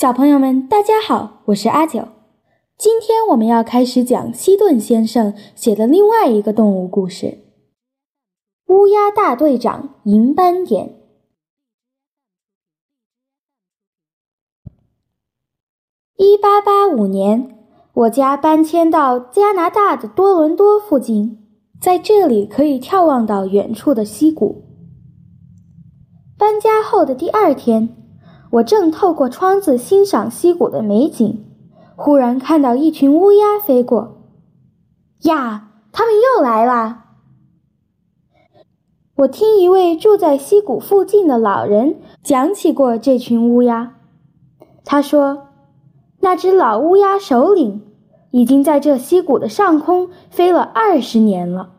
小朋友们，大家好，我是阿九。今天我们要开始讲西顿先生写的另外一个动物故事——乌鸦大队长银斑点。一八八五年，我家搬迁到加拿大的多伦多附近，在这里可以眺望到远处的溪谷。搬家后的第二天。我正透过窗子欣赏溪谷的美景，忽然看到一群乌鸦飞过。呀，他们又来啦！我听一位住在溪谷附近的老人讲起过这群乌鸦。他说，那只老乌鸦首领已经在这溪谷的上空飞了二十年了。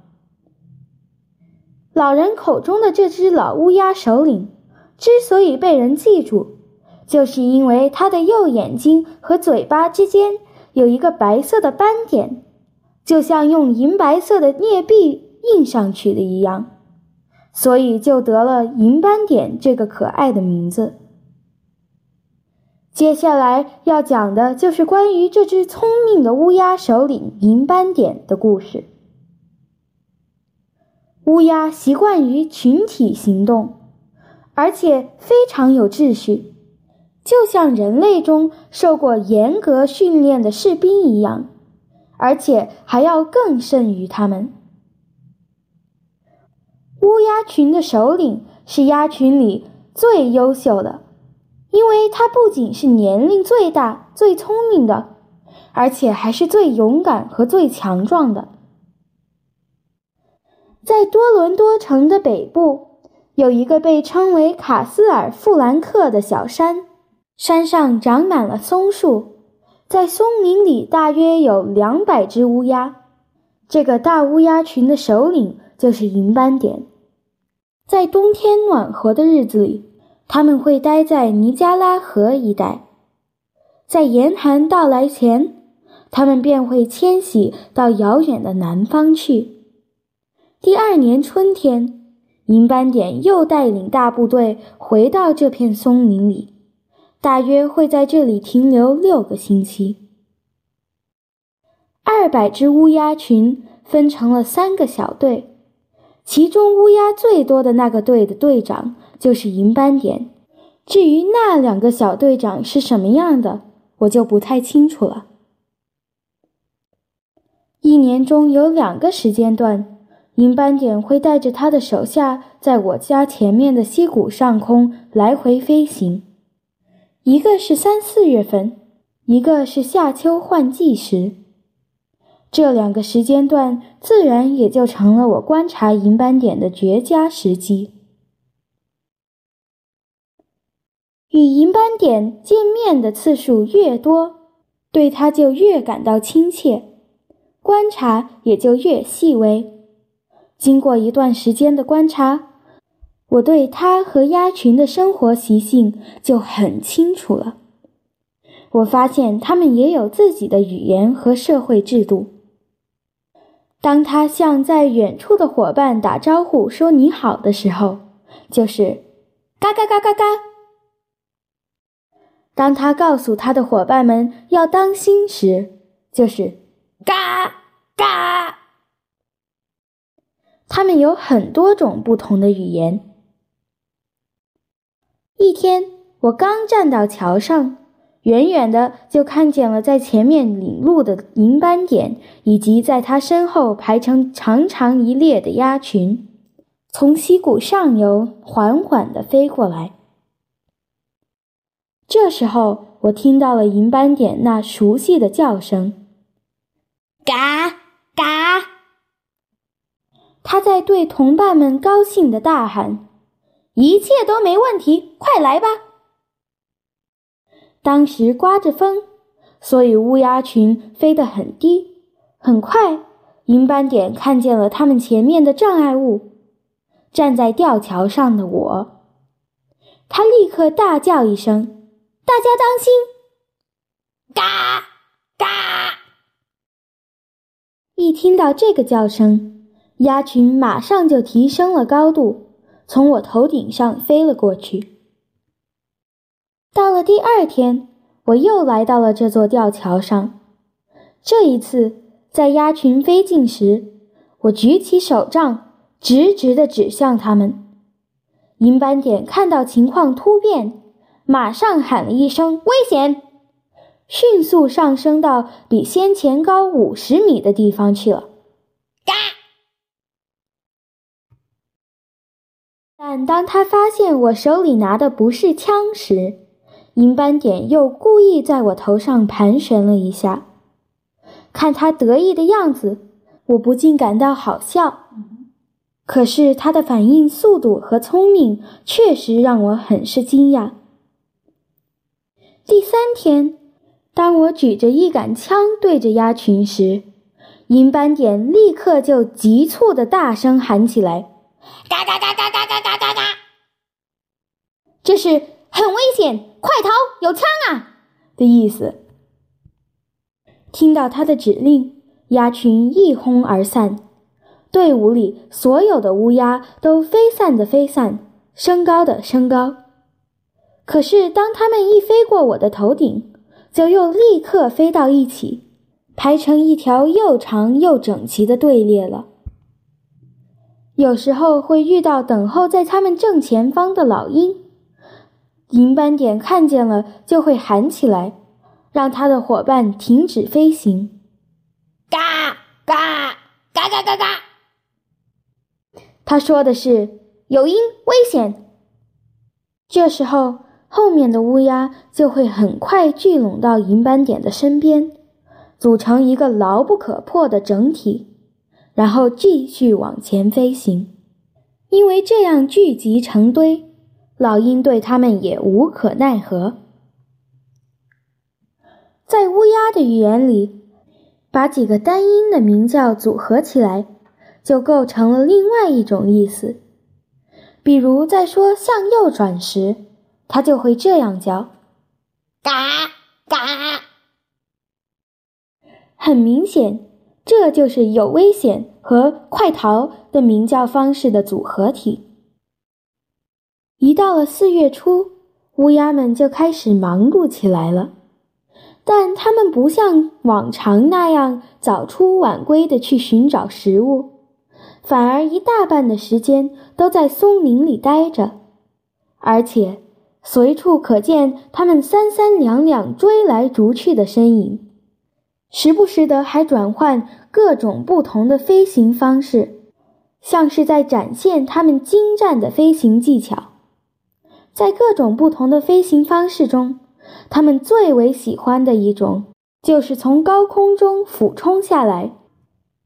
老人口中的这只老乌鸦首领之所以被人记住，就是因为它的右眼睛和嘴巴之间有一个白色的斑点，就像用银白色的镍币印上去的一样，所以就得了银斑点这个可爱的名字。接下来要讲的就是关于这只聪明的乌鸦首领银斑点的故事。乌鸦习惯于群体行动，而且非常有秩序。就像人类中受过严格训练的士兵一样，而且还要更胜于他们。乌鸦群的首领是鸭群里最优秀的，因为他不仅是年龄最大、最聪明的，而且还是最勇敢和最强壮的。在多伦多城的北部，有一个被称为卡斯尔富兰克的小山。山上长满了松树，在松林里大约有两百只乌鸦。这个大乌鸦群的首领就是银斑点。在冬天暖和的日子里，他们会待在尼加拉河一带。在严寒到来前，他们便会迁徙到遥远的南方去。第二年春天，银斑点又带领大部队回到这片松林里。大约会在这里停留六个星期。二百只乌鸦群分成了三个小队，其中乌鸦最多的那个队的队长就是银斑点。至于那两个小队长是什么样的，我就不太清楚了。一年中有两个时间段，银斑点会带着他的手下在我家前面的溪谷上空来回飞行。一个是三四月份，一个是夏秋换季时。这两个时间段自然也就成了我观察银斑点的绝佳时机。与银斑点见面的次数越多，对它就越感到亲切，观察也就越细微。经过一段时间的观察。我对它和鸭群的生活习性就很清楚了。我发现它们也有自己的语言和社会制度。当它向在远处的伙伴打招呼说“你好”的时候，就是“嘎嘎嘎嘎嘎”；当它告诉他的伙伴们要当心时，就是“嘎嘎”。它们有很多种不同的语言。一天，我刚站到桥上，远远的就看见了在前面领路的银斑点，以及在他身后排成长长一列的鸭群，从溪谷上游缓缓地飞过来。这时候，我听到了银斑点那熟悉的叫声：“嘎嘎！”他在对同伴们高兴地大喊。一切都没问题，快来吧！当时刮着风，所以乌鸦群飞得很低。很快，银斑点看见了他们前面的障碍物——站在吊桥上的我。他立刻大叫一声：“大家当心！”嘎嘎！一听到这个叫声，鸭群马上就提升了高度。从我头顶上飞了过去。到了第二天，我又来到了这座吊桥上。这一次，在鸭群飞近时，我举起手杖，直直地指向它们。银斑点看到情况突变，马上喊了一声“危险”，迅速上升到比先前高五十米的地方去了。嘎！但当他发现我手里拿的不是枪时，银斑点又故意在我头上盘旋了一下。看他得意的样子，我不禁感到好笑。可是他的反应速度和聪明确实让我很是惊讶。第三天，当我举着一杆枪对着鸭群时，银斑点立刻就急促的大声喊起来：“嘎嘎嘎嘎嘎嘎嘎嘎嘎！”这是很危险，快逃！有枪啊！的意思。听到他的指令，鸭群一哄而散，队伍里所有的乌鸦都飞散的飞散，升高的升高。可是当它们一飞过我的头顶，就又立刻飞到一起，排成一条又长又整齐的队列了。有时候会遇到等候在他们正前方的老鹰，银斑点看见了就会喊起来。让他的伙伴停止飞行。嘎嘎嘎嘎嘎嘎！他说的是有鹰，危险。这时候，后面的乌鸦就会很快聚拢到银斑点的身边，组成一个牢不可破的整体，然后继续往前飞行。因为这样聚集成堆，老鹰对它们也无可奈何。在乌鸦的语言里，把几个单音的鸣叫组合起来，就构成了另外一种意思。比如在说向右转时，它就会这样叫：嘎嘎。很明显，这就是有危险和快逃的鸣叫方式的组合体。一到了四月初，乌鸦们就开始忙碌起来了。但它们不像往常那样早出晚归的去寻找食物，反而一大半的时间都在松林里待着，而且随处可见它们三三两两追来逐去的身影，时不时的还转换各种不同的飞行方式，像是在展现它们精湛的飞行技巧。在各种不同的飞行方式中。他们最为喜欢的一种，就是从高空中俯冲下来，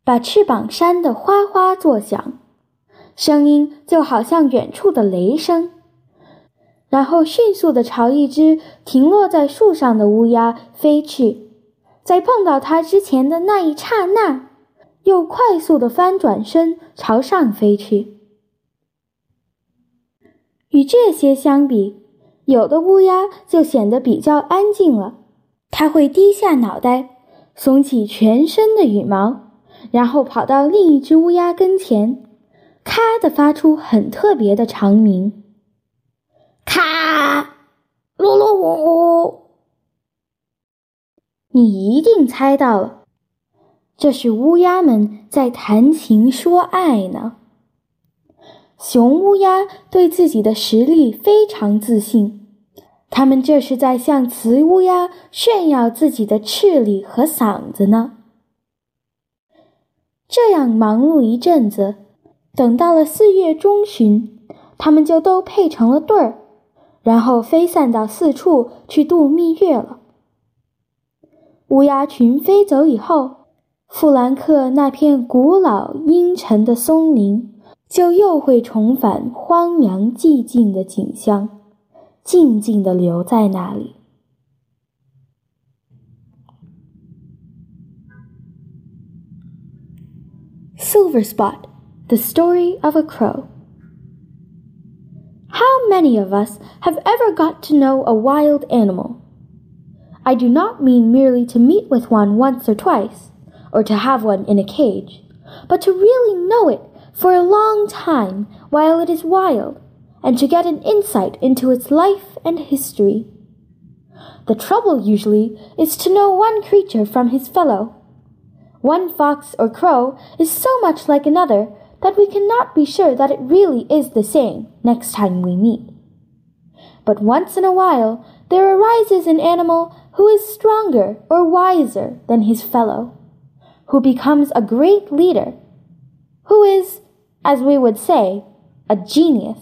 把翅膀扇得哗哗作响，声音就好像远处的雷声，然后迅速地朝一只停落在树上的乌鸦飞去，在碰到它之前的那一刹那，又快速地翻转身朝上飞去。与这些相比，有的乌鸦就显得比较安静了，它会低下脑袋，耸起全身的羽毛，然后跑到另一只乌鸦跟前，咔的发出很特别的长鸣，咔，噜噜呜。你一定猜到了，这是乌鸦们在谈情说爱呢。雄乌鸦对自己的实力非常自信，它们这是在向雌乌鸦炫耀自己的翅力和嗓子呢。这样忙碌一阵子，等到了四月中旬，它们就都配成了对儿，然后飞散到四处去度蜜月了。乌鸦群飞走以后，富兰克那片古老阴沉的松林。就又会重返荒凉寂静的景象，静静地留在那里。Silver Spot: The Story of a Crow. How many of us have ever got to know a wild animal? I do not mean merely to meet with one once or twice, or to have one in a cage, but to really know it for a long time while it is wild, and to get an insight into its life and history. The trouble usually is to know one creature from his fellow. One fox or crow is so much like another that we cannot be sure that it really is the same next time we meet. But once in a while there arises an animal who is stronger or wiser than his fellow, who becomes a great leader, who is, as we would say, a genius.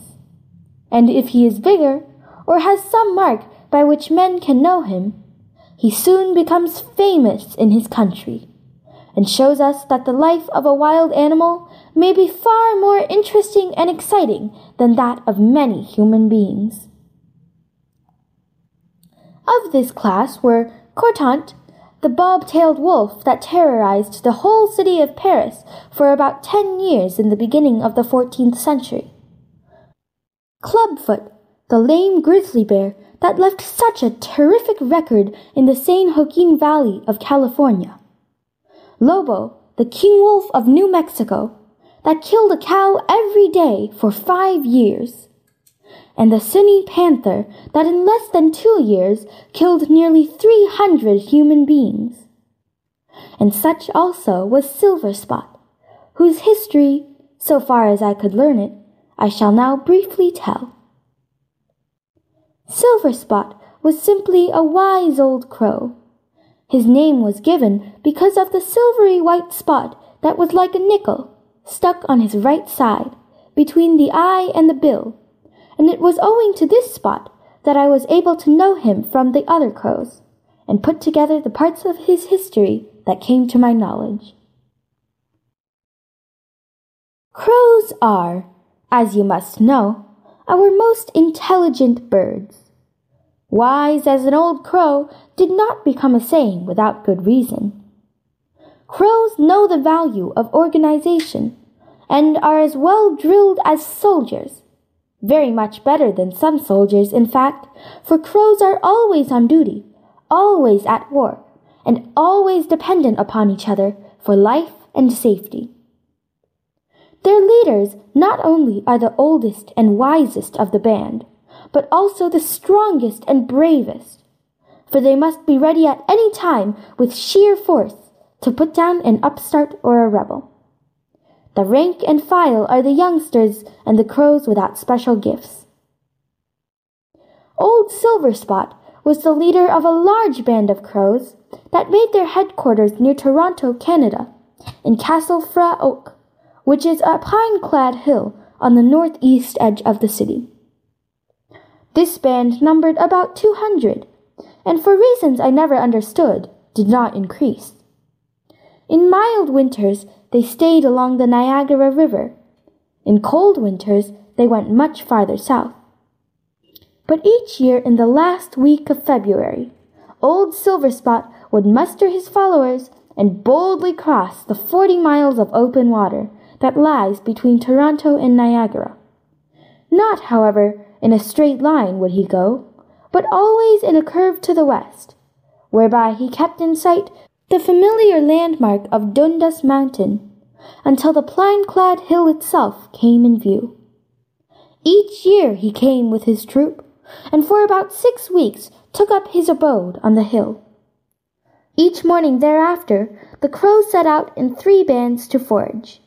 And if he is bigger, or has some mark by which men can know him, he soon becomes famous in his country and shows us that the life of a wild animal may be far more interesting and exciting than that of many human beings. Of this class were Courtant, the bob-tailed wolf that terrorized the whole city of Paris for about ten years in the beginning of the fourteenth century. Clubfoot, the lame grizzly bear that left such a terrific record in the San Joaquin Valley of California. Lobo, the king wolf of New Mexico, that killed a cow every day for five years. And the Soehnee panther that in less than two years killed nearly 300 human beings. And such also was Silver Spot, whose history, so far as I could learn it, I shall now briefly tell. Silver Spot was simply a wise old crow his name was given because of the silvery white spot that was like a nickel stuck on his right side, between the eye and the bill, and it was owing to this spot that I was able to know him from the other crows, and put together the parts of his history that came to my knowledge. Crows are, as you must know, our most intelligent birds. Wise as an old crow did not become a saying without good reason. Crows know the value of organization and are as well drilled as soldiers. Very much better than some soldiers, in fact, for crows are always on duty, always at war, and always dependent upon each other for life and safety. Their leaders not only are the oldest and wisest of the band, but also the strongest and bravest. For they must be ready at any time with sheer force to put down an upstart or a rebel. The rank and file are the youngsters and the crows without special gifts. Old Silverspot was the leader of a large band of crows that made their headquarters near Toronto, Canada, in Castle Frank, which is a pine clad hill on the northeast edge of the city. This band numbered about 200, and for reasons I never understood, did not increase. In mild winters, they stayed along the Niagara River. In cold winters, they went much farther south. But each year in the last week of February, old Silverspot would muster his followers and boldly cross the forty miles of open water that lies between Toronto and Niagara. Not, however, in a straight line would he go, but always in a curve to the west, whereby he kept in sight the familiar landmark of Dundas Mountain, until the pine-clad hill itself came in view. Each year he came with his troop, and for about six weeks took up his abode on the hill. Each morning thereafter, the crows set out in three bands to forage.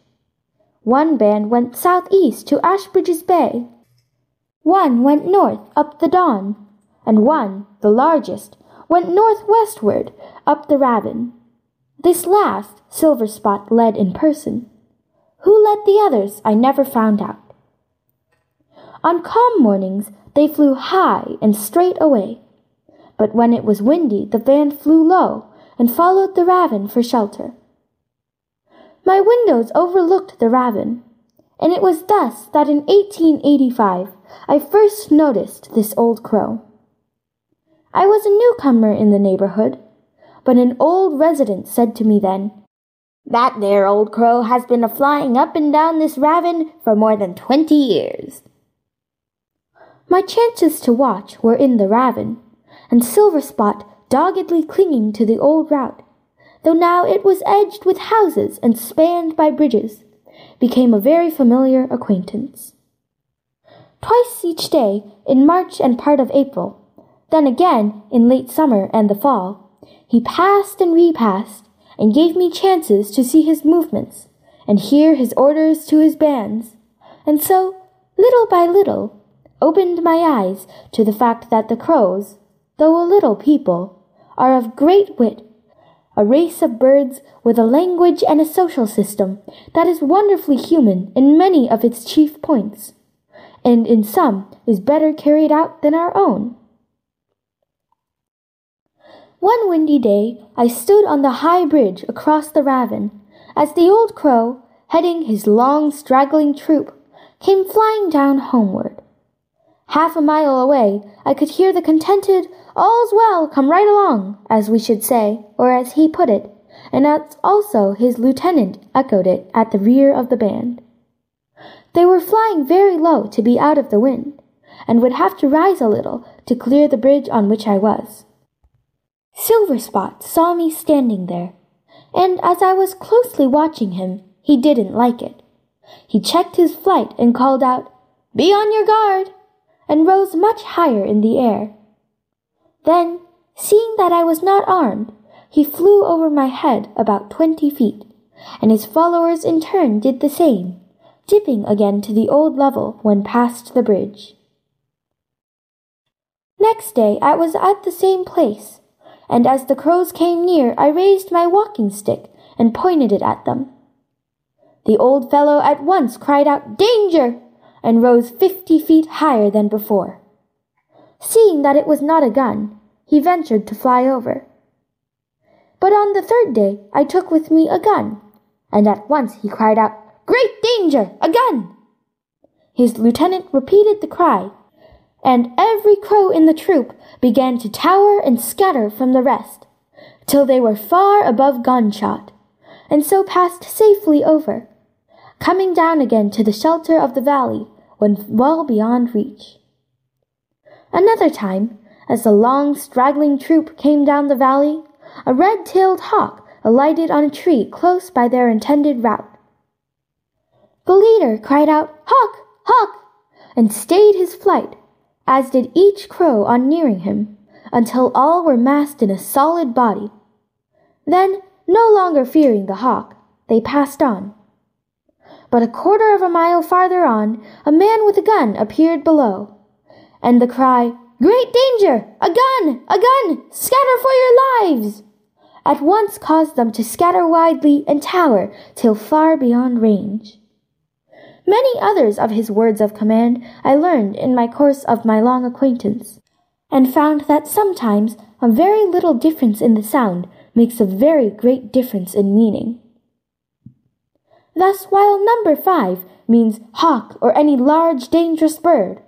One band went southeast to Ashbridges Bay, one went north up the Don, and one, the largest, went northwestward up the Ravin. This last Silverspot led in person. Who led the others I never found out. On calm mornings they flew high and straight away, but when it was windy the band flew low and followed the Ravin for shelter. My windows overlooked the Ravin, and it was thus that in 1885 I first noticed this old crow. I was a newcomer in the neighborhood, but an old resident said to me then, That there old crow has been a flying up and down this ravine for more than twenty years. My chances to watch were in the ravine, and Silverspot doggedly clinging to the old route, though now it was edged with houses and spanned by bridges, became a very familiar acquaintance. Twice each day, in March and part of April, then again in late summer and the fall. He passed and repassed, and gave me chances to see his movements, and hear his orders to his bands, and so, little by little, opened my eyes to the fact that the crows, though a little people, are of great wit, a race of birds with a language and a social system that is wonderfully human in many of its chief points, and in some is better carried out than our own. One windy day I stood on the high bridge across the Ravin, as the old crow, heading his long straggling troop, came flying down homeward. Half a mile away I could hear the contented All's well, come right along, as we should say, or as he put it, and as also his lieutenant echoed it at the rear of the band. They were flying very low to be out of the wind, and would have to rise a little to clear the bridge on which I was. Silverspot saw me standing there, and as I was closely watching him, he didn't like it. He checked his flight and called out, Be on your guard! and rose much higher in the air. Then, seeing that I was not armed, he flew over my head about twenty feet, and his followers in turn did the same, dipping again to the old level when past the bridge. Next day I was at the same place, and as the crows came near, I raised my walking stick and pointed it at them. The old fellow at once cried out, Danger! and rose fifty feet higher than before. Seeing that it was not a gun, he ventured to fly over. But on the third day I took with me a gun, and at once he cried out, Great danger! A gun! His lieutenant repeated the cry, and every crow in the troop began to tower and scatter from the rest, till they were far above gunshot, and so passed safely over, coming down again to the shelter of the valley when well beyond reach. Another time, as the long straggling troop came down the valley, a red-tailed hawk alighted on a tree close by their intended route. The leader cried out, Hawk! Hawk! and stayed his flight as did each crow on nearing him, until all were massed in a solid body. Then, no longer fearing the hawk, they passed on. But a quarter of a mile farther on, a man with a gun appeared below, and the cry, Great danger! A gun! A gun! Scatter for your lives! at once caused them to scatter widely and tower till far beyond range. Many others of his words of command I learned in my course of my long acquaintance, and found that sometimes a very little difference in the sound makes a very great difference in meaning. Thus, while number five means hawk or any large dangerous bird,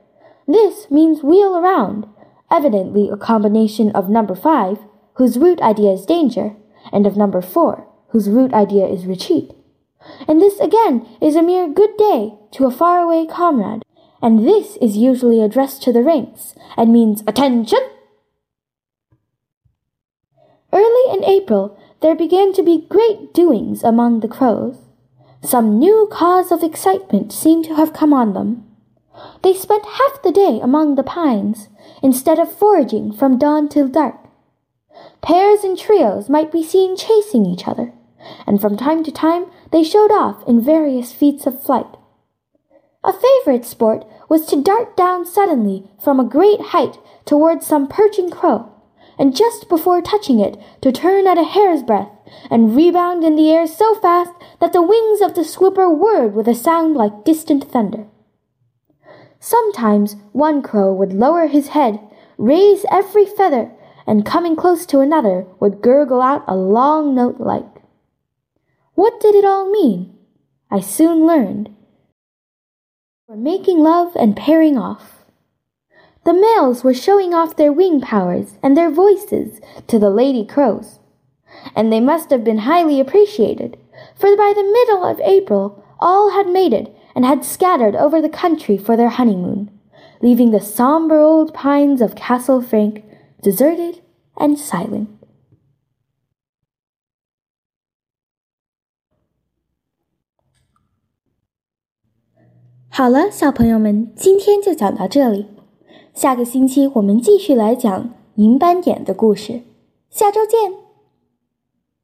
this means wheel around, evidently a combination of number five, whose root idea is danger, and of number four, whose root idea is retreat and this again is a mere good day to a faraway comrade, and this is usually addressed to the ranks and means attention. Early in April, there began to be great doings among the crows. Some new cause of excitement seemed to have come on them. They spent half the day among the pines, instead of foraging from dawn till dark. Pairs and trios might be seen chasing each other, and from time to time they showed off in various feats of flight. A favorite sport was to dart down suddenly from a great height towards some perching crow, and just before touching it to turn at a hair's breadth and rebound in the air so fast that the wings of the swooper whirred with a sound like distant thunder. Sometimes one crow would lower his head, raise every feather, and coming close to another would gurgle out a long note like what did it all mean? I soon learned. Were making love and pairing off. The males were showing off their wing powers and their voices to the lady crows, and they must have been highly appreciated, for by the middle of April all had mated and had scattered over the country for their honeymoon, leaving the sombre old pines of Castle Frank deserted and silent. 好了，小朋友们，今天就讲到这里。下个星期我们继续来讲银斑点的故事。下周见。